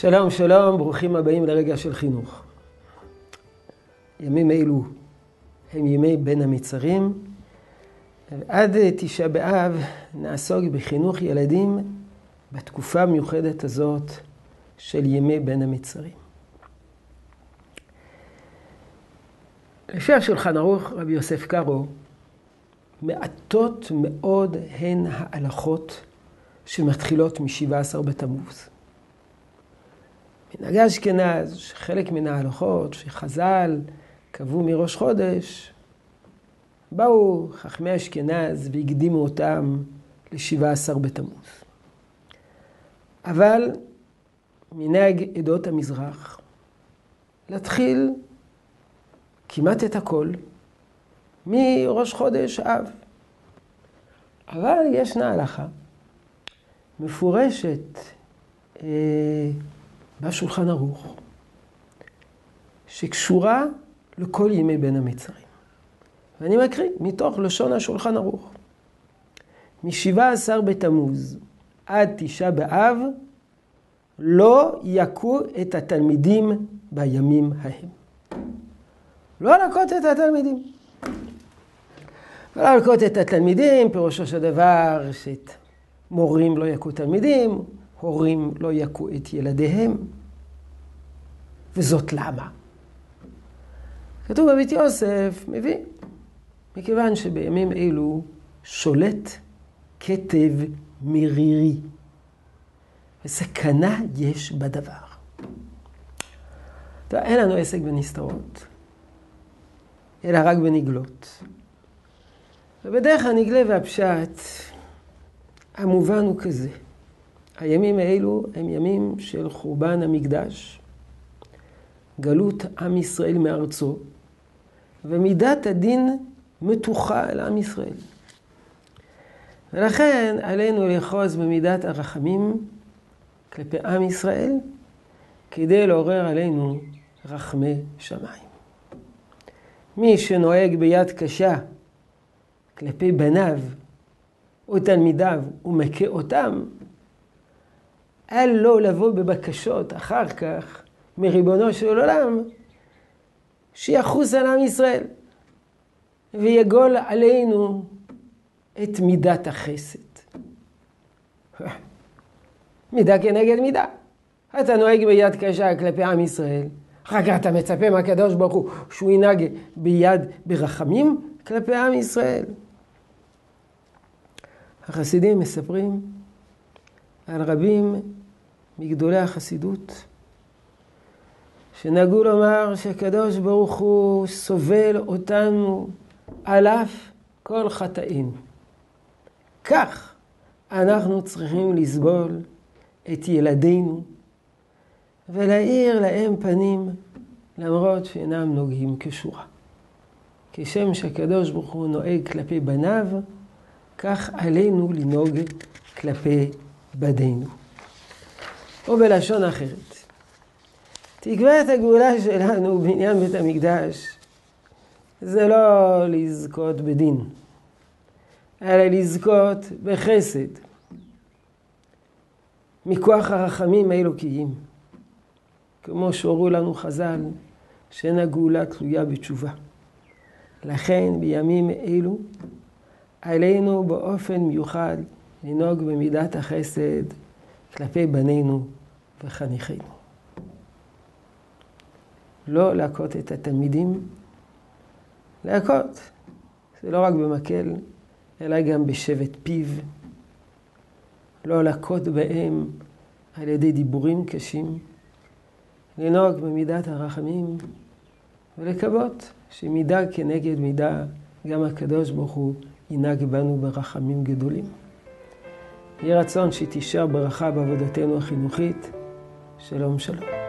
שלום, שלום, ברוכים הבאים לרגע של חינוך. ימים אלו הם ימי בין המצרים. עד תשעה באב נעסוק בחינוך ילדים בתקופה המיוחדת הזאת של ימי בין המצרים. לפי השולחן ערוך, רבי יוסף קארו, מעטות מאוד הן ההלכות שמתחילות מ-17 בתמוז. מנהגי אשכנז, שחלק מן ההלכות שחז"ל קבעו מראש חודש, באו חכמי אשכנז והקדימו אותם ל-17 בתמוז. אבל מנהג עדות המזרח, להתחיל כמעט את הכל מראש חודש אב. אבל ישנה הלכה מפורשת אה, בשולחן ערוך, שקשורה לכל ימי בין המצרים. ואני מקריא מתוך לשון השולחן ערוך. מ-17 בתמוז עד תשעה באב לא יכו את התלמידים בימים ההם. לא להכות את התלמידים. לא להכות את התלמידים, פירושו של דבר שמורים לא יכו תלמידים, הורים לא יכו את ילדיהם. וזאת למה? כתוב בבית יוסף, מביא, מכיוון שבימים אלו שולט כתב מרירי. וסכנה יש בדבר. טוב, אין לנו עסק בנסתרות, אלא רק בנגלות. ובדרך הנגלה והפשט, המובן הוא כזה. הימים האלו הם ימים של חורבן המקדש, גלות עם ישראל מארצו, ומידת הדין מתוחה על עם ישראל. ולכן עלינו לאחוז במידת הרחמים כלפי עם ישראל, כדי לעורר עלינו רחמי שמיים. מי שנוהג ביד קשה כלפי בניו או תלמידיו ומכה אותם, אל לו לבוא בבקשות אחר כך מריבונו של עולם, שיחוס על עם ישראל ויגול עלינו את מידת החסד. מידה כנגד מידה. אתה נוהג ביד קשה כלפי עם ישראל, אחר כך אתה מצפה מהקדוש ברוך הוא שהוא ינהג ביד ברחמים כלפי עם ישראל. החסידים מספרים על רבים מגדולי החסידות, שנהגו לומר שהקדוש ברוך הוא סובל אותנו על אף כל חטאים. כך אנחנו צריכים לסבול את ילדינו ולהאיר להם פנים למרות שאינם נוגעים כשורה. כשם שהקדוש ברוך הוא נוהג כלפי בניו, כך עלינו לנהוג כלפי בדינו. או בלשון אחרת, תקווה את הגאולה שלנו בעניין בית המקדש, זה לא לזכות בדין, אלא לזכות בחסד. מכוח הרחמים האלוקיים. כמו שהורו לנו חז"ל, שאין הגאולה תלויה בתשובה. לכן בימים אלו עלינו באופן מיוחד לנהוג במידת החסד כלפי בנינו וחניכינו. לא להכות את התלמידים, להכות. זה לא רק במקל, אלא גם בשבט פיו. לא להכות בהם על ידי דיבורים קשים, לנהוג במידת הרחמים ולקוות שמידה כנגד מידה גם הקדוש ברוך הוא ינהג בנו ברחמים גדולים. יהי רצון שתישאר ברכה בעבודתנו החינוכית. שלום שלום.